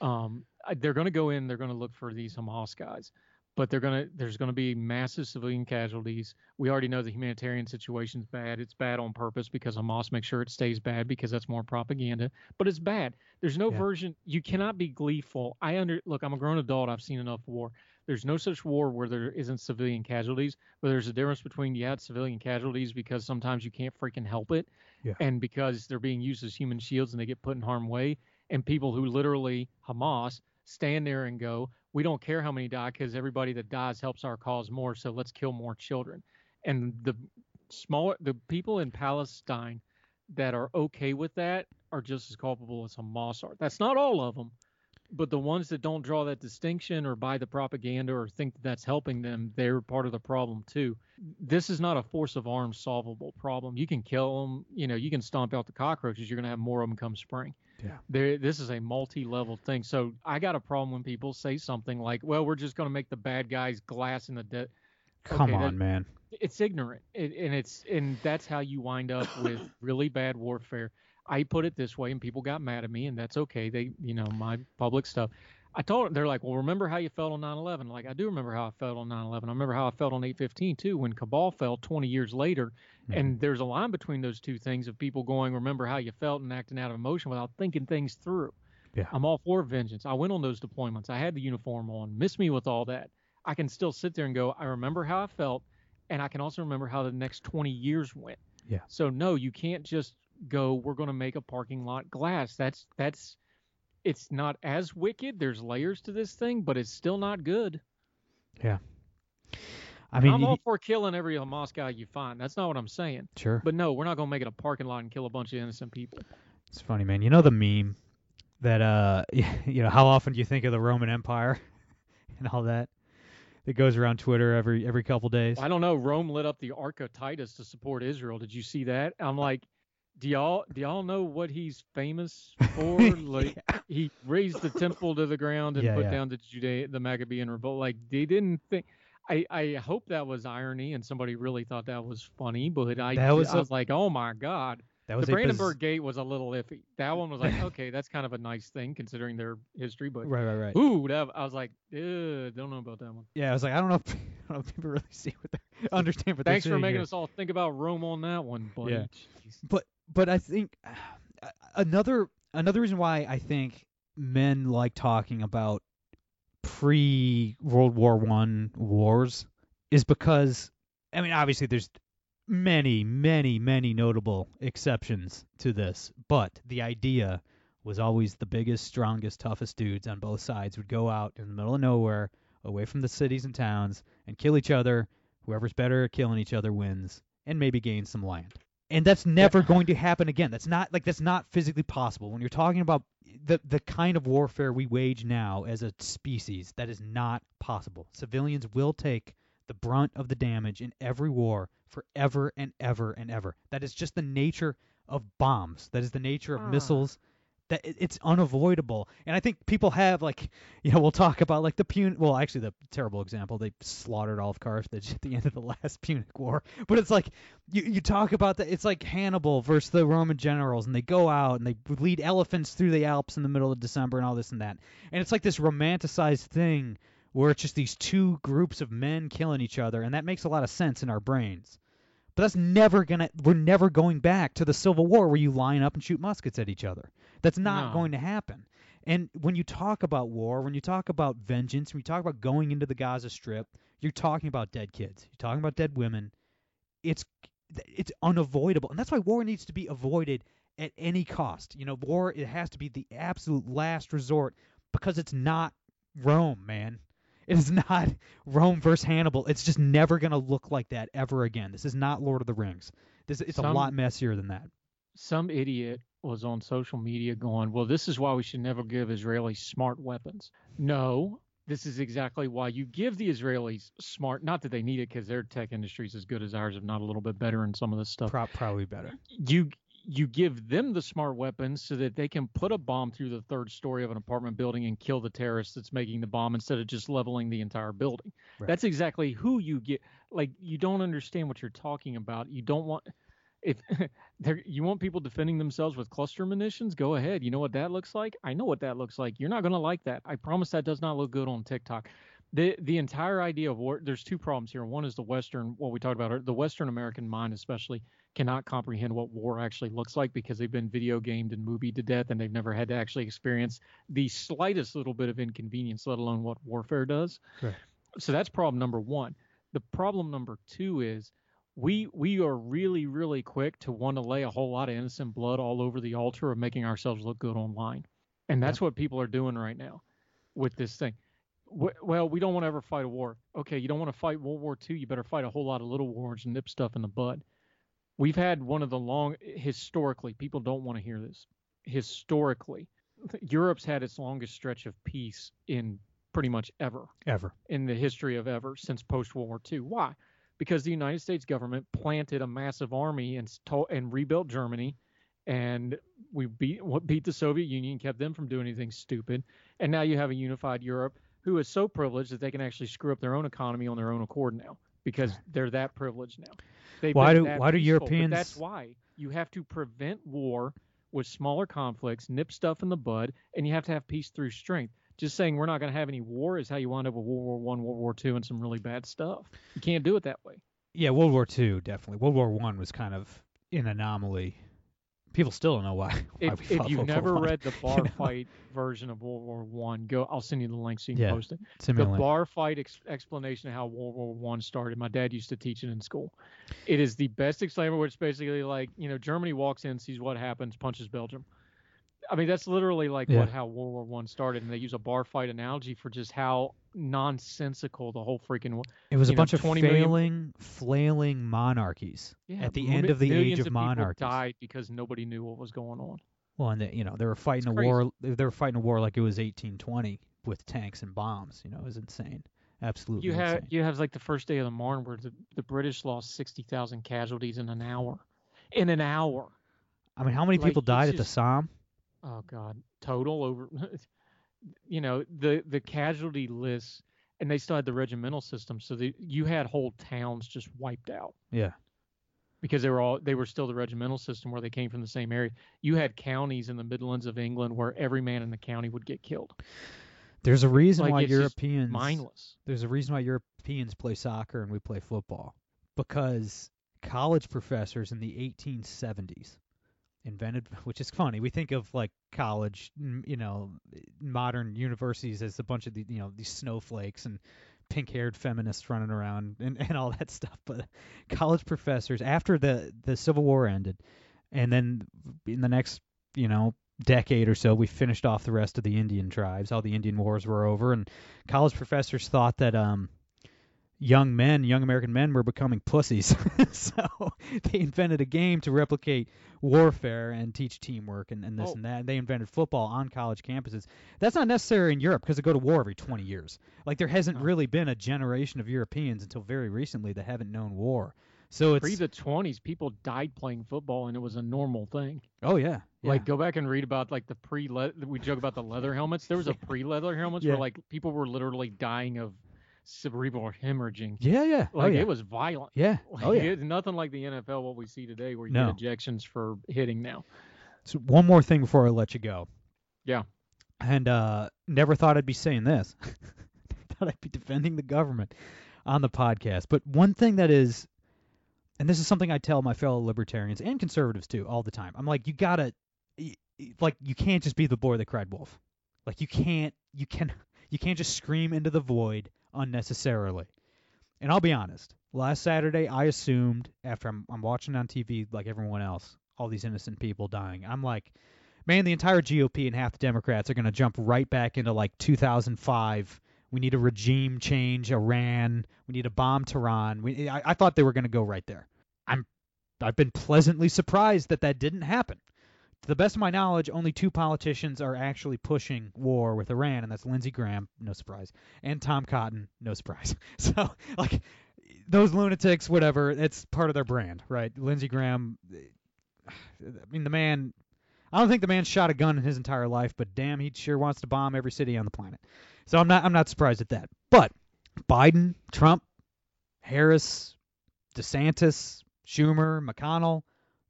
Um, they're going to go in, they're going to look for these Hamas guys, but they're going to, there's going to be massive civilian casualties. We already know the humanitarian situation's bad. It's bad on purpose because Hamas makes sure it stays bad because that's more propaganda. But it's bad. There's no Yeah. version. You cannot be gleeful. I under look. I'm a grown adult. I've seen enough war. There's no such war where there isn't civilian casualties. But there's a difference between you had civilian casualties because sometimes you can't freaking help it, Yeah. and because they're being used as human shields and they get put in harm's way, and people who literally Hamas stand there and go, we don't care how many die because everybody that dies helps our cause more. So let's kill more children. And the smaller the people in Palestine that are okay with that are just as culpable as Hamas are. That's not all of them, but the ones that don't draw that distinction or buy the propaganda or think that that's helping them, they're part of the problem too. This is not a force of arms solvable problem. You can kill them, you know, you can stomp out the cockroaches. You're going to have more of them come spring. Yeah. There, this is a multi-level thing. So I got a problem when people say something like, "Well, we're just going to make the bad guys glass in the de-. Come Okay, on, that- man. it's ignorant it, and it's and that's how you wind up with really bad warfare i put it this way and people got mad at me and that's okay. They you know my public stuff. I told them they're like well remember how you felt on 9-11 like i do remember how i felt on 9-11 i remember how i felt on 8-15 too when Kabul fell 20 years later. And mm-hmm. there's a line between those two things of people going remember how you felt and acting out of emotion without thinking things through. Yeah. i'm all for vengeance. I went on those deployments. I had the uniform on. Miss me with all that. I can still sit there and go i remember how i felt and I can also remember how the next 20 years went. Yeah. So no, you can't just go. We're going to make a parking lot glass. That's that's. It's not as wicked. There's layers to this thing, but it's still not good. Yeah I mean, I'm all for killing every Hamas guy you find. That's not what I'm saying. sure. But no, we're not going to make it a parking lot and kill a bunch of innocent people. It's funny, man. You know the meme that uh, you know, how often do you think of the Roman Empire and all that? That goes around Twitter every every couple days. I don't know. Rome lit up the Arch of Titus to support Israel. Did you see that? I'm like, do y'all do y'all know what he's famous for? Like he razed the temple to the ground and Yeah, put yeah. down the Judea the Maccabean revolt. Like they didn't think. I, I hope that was irony and somebody really thought that was funny, but I, That was I a- was like, oh my god. That was the a biz- Brandenburg Gate was a little iffy. That one was like, okay, that's kind of a nice thing considering their history, but Right, right, right. ooh, that, I was like, don't know about that one. Yeah, I was like, I don't know if, I don't know if people really see what they understand what Thanks for making here. us all think about Rome on that one, buddy. Yeah. Jeez. But but I think another another reason why I think men like talking about pre World War One wars is because I mean obviously there's many many many notable exceptions to this, but the idea was always the biggest, strongest, toughest dudes on both sides would go out in the middle of nowhere, away from the cities and towns, and kill each other. Whoever's better at killing each other wins, and maybe gain some land. And that's never going to happen again. That's not like that's not physically possible. When you're talking about the the kind of warfare we wage now as a species, that is not possible. Civilians will take the brunt of the damage in every war forever and ever and ever. That is just the nature of bombs. That is the nature of Ah. missiles. That it's unavoidable. And I think people have like, you know, we'll talk about like the Pun. Well, actually, the terrible example they slaughtered all of Carthage at the end of the last Punic War. But it's like you you talk about that. It's like Hannibal versus the Roman generals, and they go out and they lead elephants through the Alps in the middle of December and all this and that. And it's like this romanticized thing where it's just these two groups of men killing each other, and that makes a lot of sense in our brains. But that's never gonna. We're never going back to the Civil War where you line up and shoot muskets at each other. That's not No. going to happen. And when you talk about war, when you talk about vengeance, when you talk about going into the Gaza Strip, you're talking about dead kids. You're talking about dead women. It's it's unavoidable, and that's why war needs to be avoided at any cost. You know, war it has to be the absolute last resort because it's not Rome, man. It is not Rome versus Hannibal. It's just never gonna look like that ever again. This is not Lord of the Rings. This it's a lot messier than that. Some idiot was on social media going, "Well, this is why we should never give Israelis smart weapons." No, this is exactly why you give the Israelis smart. Not that they need it because their tech industry is as good as ours, if not a little bit better in some of this stuff. Pro- probably better. you you give them the smart weapons so that they can put a bomb through the third story of an apartment building and kill the terrorist that's making the bomb instead of just leveling the entire building. Right. That's exactly who you get. Like you don't understand what you're talking about. You don't want if there you want people defending themselves with cluster munitions, go ahead. You know what that looks like? I know what that looks like. You're not going to like that. I promise that does not look good on TikTok. The the entire idea of war there's two problems here. One is the western what we talked about the western American mind especially cannot comprehend what war actually looks like because they've been video gamed and movie to death and they've never had to actually experience the slightest little bit of inconvenience, let alone what warfare does. Right. So that's problem number one. The problem number two is we we are really really quick to want to lay a whole lot of innocent blood all over the altar of making ourselves look good online, and that's what people are doing right now with this thing. Well, we don't want to ever fight a war. Okay, you don't want to fight World War II. You better fight a whole lot of little wars and nip stuff in the bud. We've had one of the long historically. People don't want to hear this. Historically, Europe's had its longest stretch of peace in pretty much ever Ever. in the history of ever since post World War II. Why? Because the United States government planted a massive army and and rebuilt Germany, and we beat what beat the Soviet Union, kept them from doing anything stupid, and now you have a unified Europe who is so privileged that they can actually screw up their own economy on their own accord now because they're that privileged now. They've Why do- why do peaceful, Europeans- That's why you have to prevent war with smaller conflicts, nip stuff in the bud, and you have to have peace through strength. Just saying we're not going to have any war is how you wind up with World War One, World War Two, and some really bad stuff. You can't do it that way. Yeah, World War Two definitely. World War One was kind of an anomaly. People still don't know why. why If, if you've never One. read the bar know? fight version of World War One, go. I'll send you the link so you can Yeah, post it. The link. bar fight ex- explanation of how World War One started. My dad used to teach it in school. It is the best explainer, where it's basically like you know Germany walks in, sees what happens, punches Belgium. I mean that's literally like Yeah. what how World War One started, and they use a bar fight analogy for just how nonsensical the whole freaking. It was a know, bunch of 20 million failing, flailing monarchies Yeah, at the end of the age of people monarchies. died because nobody knew what was going on. Well, and they, you know they were fighting a crazy. war. They were fighting a war like it was 1820 with tanks and bombs. You know, it was insane. Absolutely You have you have like the first day of the Marne where the, the British lost sixty thousand casualties in an hour. In an hour. I mean, how many like, people it's died at the Somme? Oh God, total over. you know the the casualty lists, and they still had the regimental system, so the, you had whole towns just wiped out Yeah. because they were all they were still the regimental system where they came from the same area. You had counties in the Midlands of England where every man in the county would get killed. There's a reason Like, why it's Europeans Mindless. there's a reason why Europeans play soccer and we play football because college professors in the 1870s invented which is funny. We think of like college you know modern universities as a bunch of the you know these snowflakes and pink-haired feminists running around and, and all that stuff. But college professors after the the civil war ended and then in the next you know decade or so we finished off the rest of the indian tribes. All the indian wars were over and college professors thought that um young men, young American men were becoming pussies. so they invented a game to replicate warfare and teach teamwork and, and this Oh. and that. And they invented football on college campuses. That's not necessary in Europe because they go to war every 20 years. Like there hasn't really been a generation of Europeans until very recently that haven't known war. So it's Pre the twenties, people died playing football, and it was a normal thing. oh yeah, yeah. Like go back and read about like the pre we joke about the leather helmets. There was a pre leather helmets Yeah. where like people were literally dying of cerebral hemorrhaging. yeah, yeah, Like oh yeah, it was violent. yeah, Like, oh yeah. It's nothing like the NFL what we see today where you No. get ejections for hitting now. So one more thing before I let you go. Yeah. And uh never thought I'd be saying this. thought I'd be defending the government on the podcast. But one thing that is and this is something I tell my fellow libertarians and conservatives too all the time. I'm like, you gotta, like, you can't just be the boy that cried wolf. Like, you can't, you can, you can't just scream into the void unnecessarily. And I'll be honest, last Saturday I assumed after I'm, I'm watching on TV like everyone else, all these innocent people dying. I'm like, man, the entire GOP and half the Democrats are going to jump right back into like 2005. We need a regime change, Iran. We need a bomb Tehran. We, I, I thought they were going to go right there. I'm, I've been pleasantly surprised that that didn't happen. To the best of my knowledge, only two politicians are actually pushing war with Iran, and that's Lindsey Graham, no surprise, and Tom Cotton, no surprise. So, like, those lunatics, whatever, it's part of their brand, right? Lindsey Graham, I mean, the man I don't think the man shot a gun in his entire life, but damn, he sure wants to bomb every city on the planet. So I'm not I'm not surprised at that. But Biden, Trump, Harris, DeSantis, Schumer, McConnell,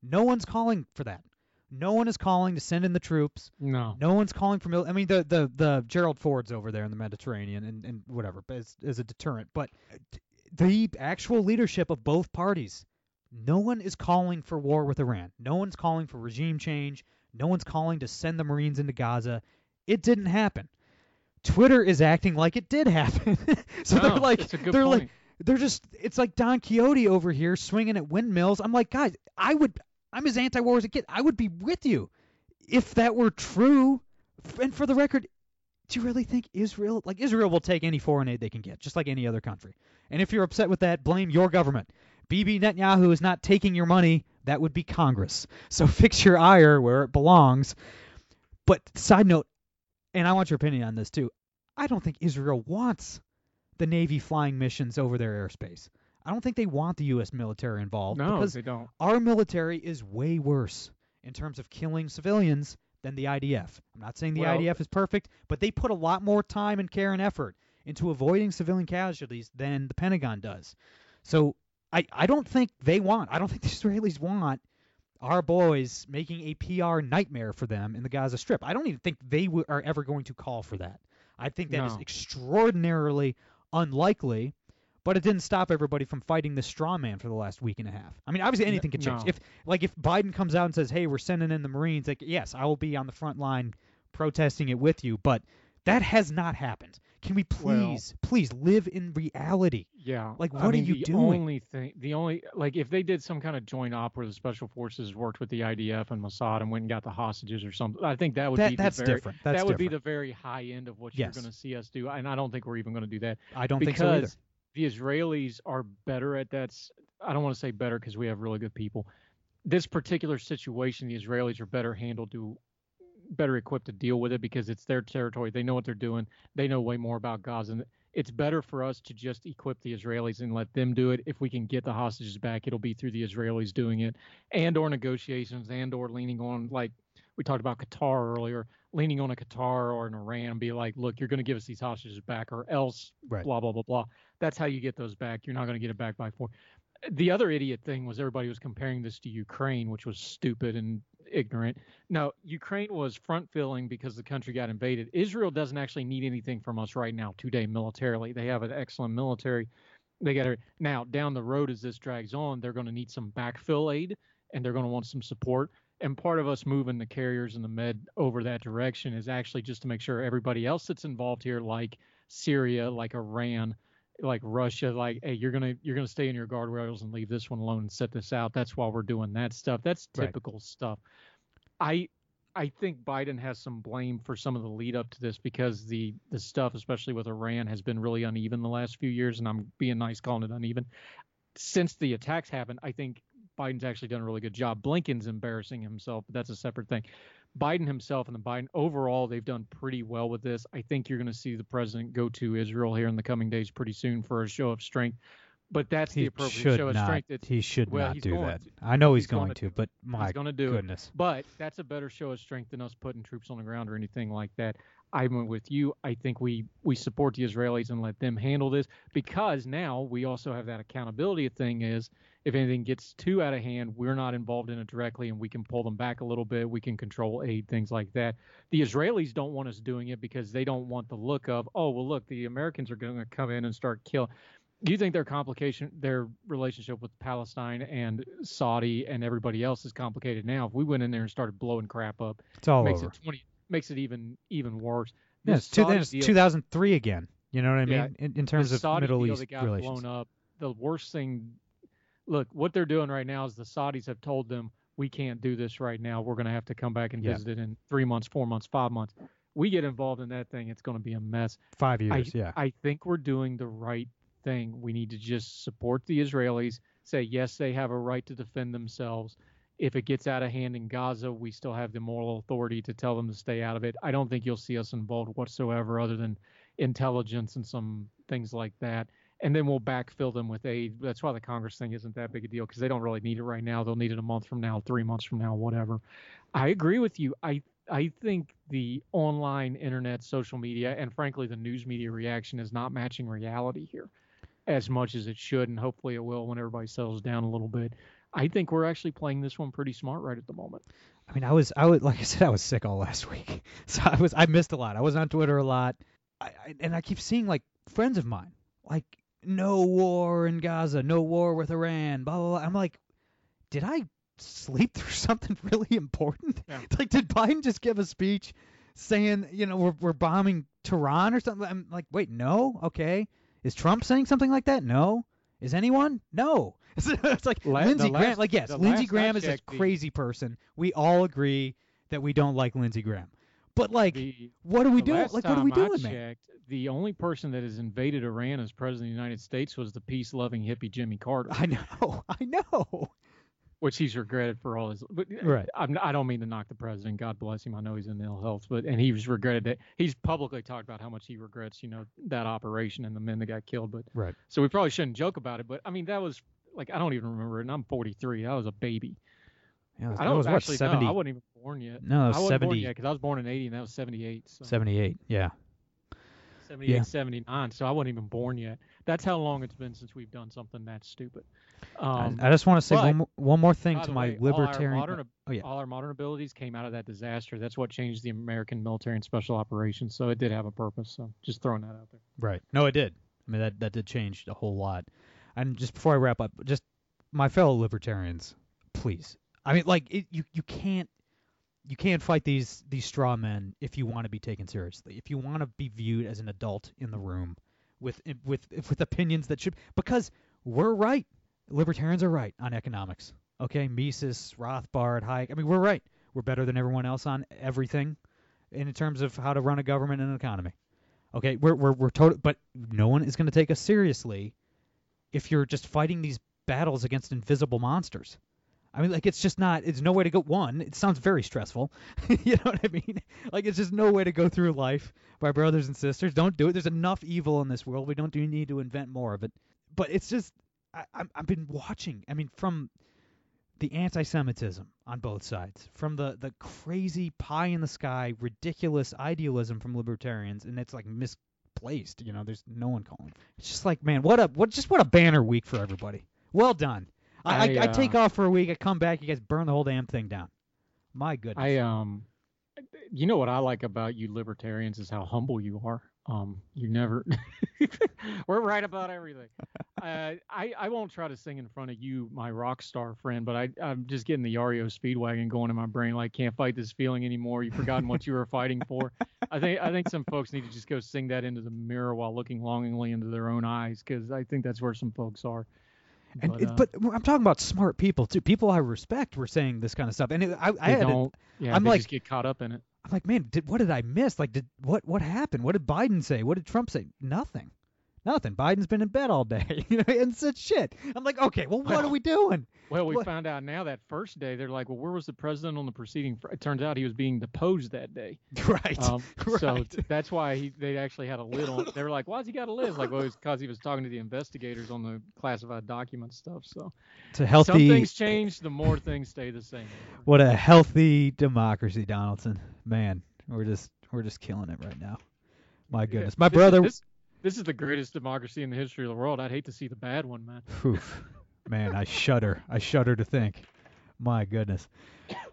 no one's calling for that. No one is calling to send in the troops. No. No one's calling for mil- I mean the the the Gerald Ford's over there in the Mediterranean and and whatever as as a deterrent, but the actual leadership of both parties no one is calling for war with Iran. No one's calling for regime change. No one's calling to send the Marines into Gaza. It didn't happen. Twitter is acting like it did happen. so no, they're like they're point. like they're just it's like Don Quixote over here swinging at windmills. I'm like, guys, I would I'm as anti-war as a kid. I would be with you if that were true. And for the record, do you really think Israel like Israel will take any foreign aid they can get, just like any other country? And if you're upset with that, blame your government. Bibi Netanyahu is not taking your money. That would be Congress. So fix your ire where it belongs. But side note, and I want your opinion on this too. I don't think Israel wants the Navy flying missions over their airspace. I don't think they want the U.S. military involved no, because they don't. our military is way worse in terms of killing civilians than the IDF. I'm not saying the Well- IDF is perfect, but they put a lot more time and care and effort into avoiding civilian casualties than the Pentagon does. So I, I don't think they want, I don't think the Israelis want our boys making a PR nightmare for them in the Gaza Strip. I don't even think they w- are ever going to call for that. I think that is No. extraordinarily unlikely. But it didn't stop everybody from fighting the straw man for the last week and a half. I mean, obviously anything can change. no. If like if Biden comes out and says, "Hey, we're sending in the Marines," like yes, I will be on the front line protesting it with you. But that has not happened. Can we Well- please, please live in reality? Yeah. Like, I what are you the doing? The only thing, the only like, if they did some kind of joint op where the special forces worked with the IDF and Mossad and went and got the hostages or something, I think that would That be that's the very, different. That's that would be the very high end of what Yes. you're going to see us do, and I don't think we're even going to do that I don't because think so either. The Israelis are better at that. I don't want to say better because we have really good people. This particular situation, the Israelis are better handled to, better equipped to deal with it because it's their territory. They know what they're doing. They know way more about Gaza. And it's better for us to just equip the Israelis and let them do it. If we can get the hostages back, it'll be through the Israelis doing it, and or negotiations, and or leaning on like we talked about Qatar earlier, leaning on a Qatar or an Iran and be like, look, you're going to give us these hostages back, or else Right. blah blah blah blah. That's how you get those back. You're not going to get it back by four. The other idiot thing was everybody was comparing this to Ukraine, which was stupid and ignorant. No, Ukraine was front filling because the country got invaded. Israel doesn't actually need anything from us right now today militarily. They have an excellent military. They got it now down the road as this drags on. They're going to need some backfill aid and they're going to want some support. And part of us moving the carriers and the med over that direction is actually just to make sure everybody else that's involved here, like Syria, like Iran, like Russia, like, hey, you're gonna you're gonna stay in your guardrails and leave this one alone and set this out. That's why we're doing that stuff. That's Right. typical stuff. I I think Biden has some blame for some of the lead up to this because the the stuff, especially with Iran, has been really uneven the last few years, and I'm being nice calling it uneven. Since the attacks happened, I think Biden's actually done a really good job. Blinken's embarrassing himself, but that's a separate thing. Biden himself and the Biden overall, they've done pretty well with this. I think you're going to see the president go to Israel here in the coming days pretty soon for a show of strength. But that's the He appropriate should show of not. strength. It's, He should well, not do going that. to. I know he's, He's gonna going to, but my he's going to do it. But that's a better show of strength than us putting troops on the ground or anything like that. I'm with you. I think we we support the Israelis and let them handle this because now we also have that accountability thing. Is if anything gets too out of hand, we're not involved in it directly, and we can pull them back a little bit. We can control aid, things like that. The Israelis don't want us doing it because they don't want the look of, oh well, look, the Americans are going to come in and start killing. Do you think their complication, their relationship with Palestine and Saudi and everybody else is complicated now? If we went in there and started blowing crap up, It's all makes over. it twenty, makes it even even worse. Yeah, it's, two, deal- 2003 again. You know what I mean? Yeah, in, in terms the of Saudi Middle deal East that got relations. blown up. The worst thing, look, what they're doing right now is the Saudis have told them we can't do this right now. We're going to have to come back and Yeah. visit it in three months, four months, five months. We get involved in that thing, it's going to be a mess. Five I, years, yeah. I think we're doing the right thing. We need to just support the Israelis. Say yes, they have a right to defend themselves. If it gets out of hand in Gaza, we still have the moral authority to tell them to stay out of it. I don't think you'll see us involved whatsoever, other than intelligence and some things like that. And then we'll backfill them with aid. That's why the Congress thing isn't that big a deal because they don't really need it right now. They'll need it a month from now, three months from now, whatever. I agree with you. I I think the online, internet, social media, and frankly the news media reaction is not matching reality here as much as it should, and hopefully it will when everybody settles down a little bit. I think we're actually playing this one pretty smart right at the moment. I mean, I was, I was, like I said, I was sick all last week, so I was, I missed a lot. I was on Twitter a lot, I, I, and I keep seeing like friends of mine, like no war in Gaza, no war with Iran, blah blah. blah. I'm like, did I sleep through something really important? Yeah. Like, did Biden just give a speech saying, you know, we're we're bombing Tehran or something? I'm like, wait, no, okay. Is Trump saying something like that? No. Is anyone? No. It's, like La- Lindsey Graham. last- Like yes, Lindsey Graham is a checked, the- crazy person. We all agree that we don't like Lindsey Graham. But like, The, what are we doing? Like, what are we I doing, man? The only person that has invaded Iran as president of the United States was the peace-loving hippie Jimmy Carter, I know, I know. Which he's regretted for all his. But eh, Right. I'm, I don't mean to knock the president. God bless him. I know he's in ill health, but and he's regretted that. He's publicly talked about how much he regrets, you know, that operation and the men that got killed. But Right. So we probably shouldn't joke about it, but I mean that was like I don't even remember it, and I'm 43. That was a baby. Yeah, I don't was what actually 70, know. I wasn't even born yet. No, I wasn't 70 born yet because I was born in 80 and that was 78. So 78. Yeah. 78, Yeah. 79. So I wasn't even born yet. That's how long it's been since we've done something that stupid. I- Um, I, just want to say one more, one more thing to my way, all our libertarian. modern oh yeah. all our modern abilities came out of that disaster. That's what changed the American military and special operations. So it did have a purpose. So just throwing that out there. Right. No, it did. I mean, that that did change a whole lot. And just before I wrap up, just my fellow libertarians, please. I mean, like it, you you can't you can't fight these these straw men if you want to be taken seriously. If you want to be viewed as an adult in the room with with with opinions that should because we're right. Libertarians are right on economics. Okay, Mises, Rothbard, Hayek. I mean, we're right. We're better than everyone else on everything in terms of how to run a government and an economy. Okay, we're we're we're total, but no one is going to take us seriously if you're just fighting these battles against invisible monsters. I mean, like it's just not. It's no way to go. One, it sounds very stressful. you know what I mean? Like it's just no way to go through life. My brothers and sisters, don't do it. There's enough evil in this world. We don't do need to invent more of it. But it's just, I, I'm, I've been watching. I mean, from the anti-Semitism on both sides, from the the crazy pie in the sky, ridiculous idealism from libertarians, and it's like misplaced. You know, there's no one calling. It's just like, man, what a what just what a banner week for everybody. Well done. I, I, I, I take uh, off for a week. I come back. You guys burn the whole damn thing down. My goodness. I um, you know what I like about you libertarians is how humble you are. Um, you never, we're right about everything. uh, I I won't try to sing in front of you, my rock star friend, but I I'm just getting the REO Speedwagon going in my brain. Like can't fight this feeling anymore. You've forgotten what you were fighting for. I think I think some folks need to just go sing that into the mirror while looking longingly into their own eyes, because I think that's where some folks are. And but, it, uh, but I'm talking about smart people too. People I respect were saying this kind of stuff, and it, I, I had don't. A, yeah, I'm like- just get caught up in it. I'm like, man, did what did I miss? Like, did what what happened? What did Biden say? What did Trump say? Nothing, nothing. Biden's been in bed all day, you know, and said shit. I'm like, okay, well, what are we doing? Well, we What- found out now that first day they're like, well, where was the president on the proceeding? fr-" It turns out he was being deposed that day. right, Um, So right. th- that's why he, they actually had a lid on. They were like, why's he got a lid? It's like, well, it's because he was talking to the investigators on the classified document stuff. So to a some things change, the more things stay the same. What a healthy democracy, Donaldson. Man, we're just we're just killing it right now. My goodness, my brother. This, this is the greatest democracy in the history of the world. I'd hate to see the bad one, man. Oof. Man, I shudder. I shudder to think. My goodness.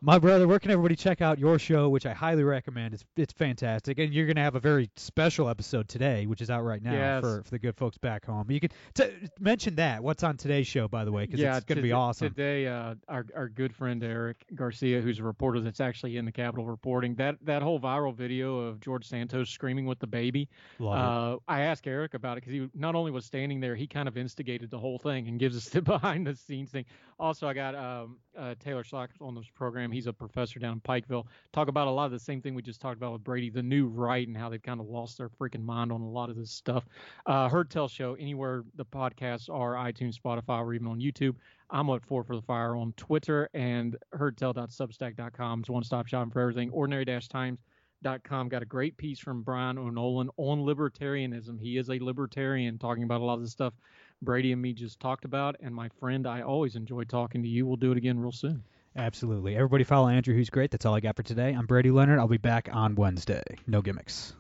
My brother, where can everybody check out your show, which I highly recommend? It's it's fantastic, and you're going to have a very special episode today, which is out right now Yes. for, for the good folks back home. You can t- mention that. What's on today's show, by the way, because yeah, it's going to be awesome. Today, uh, our our good friend Eric Garcia, who's a reporter that's actually in the Capitol reporting that that whole viral video of George Santos screaming with the baby. Uh, I asked Eric about it because he not only was standing there, he kind of instigated the whole thing and gives us the behind the scenes thing. Also, I got um, uh, Taylor Schlock on this program. He's a professor down in Pikeville. Talk about a lot of the same thing we just talked about with Brady, the new right, and how they've kind of lost their freaking mind on a lot of this stuff. Uh, Heard Tell Show, anywhere the podcasts are, iTunes, Spotify, or even on YouTube. I'm at Four for the Fire on Twitter and heardtell.substack.com is one stop shopping for everything. Ordinary Times com got a great piece from Brian O'Nolan on libertarianism. He is a libertarian talking about a lot of the stuff Brady and me just talked about. And my friend, I always enjoy talking to you. We'll do it again real soon. Absolutely. Everybody follow Andrew, who's great. That's all I got for today. I'm Brady Leonard. I'll be back on Wednesday. No gimmicks.